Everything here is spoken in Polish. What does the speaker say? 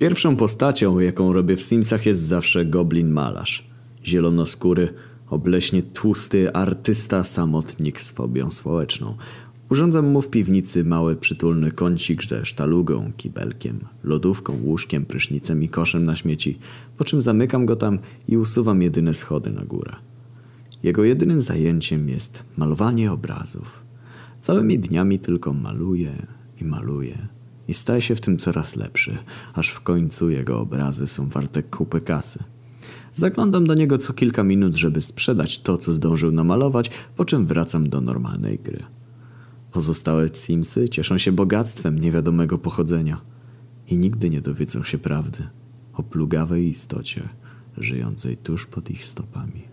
Pierwszą postacią, jaką robię w Simsach jest zawsze goblin malarz. Zielonoskóry, obleśnie tłusty artysta samotnik z fobią społeczną. Urządzam mu w piwnicy mały przytulny kącik ze sztalugą, kibelkiem, lodówką, łóżkiem, prysznicem i koszem na śmieci, po czym zamykam go tam i usuwam jedyne schody na górę. Jego jedynym zajęciem jest malowanie obrazów. Całymi dniami tylko maluje i maluje i staje się w tym coraz lepszy, aż w końcu jego obrazy są warte kupy kasy. Zaglądam do niego co kilka minut, żeby sprzedać to, co zdążył namalować, po czym wracam do normalnej gry. Pozostałe Simsy cieszą się bogactwem niewiadomego pochodzenia i nigdy nie dowiedzą się prawdy o plugawej istocie żyjącej tuż pod ich stopami.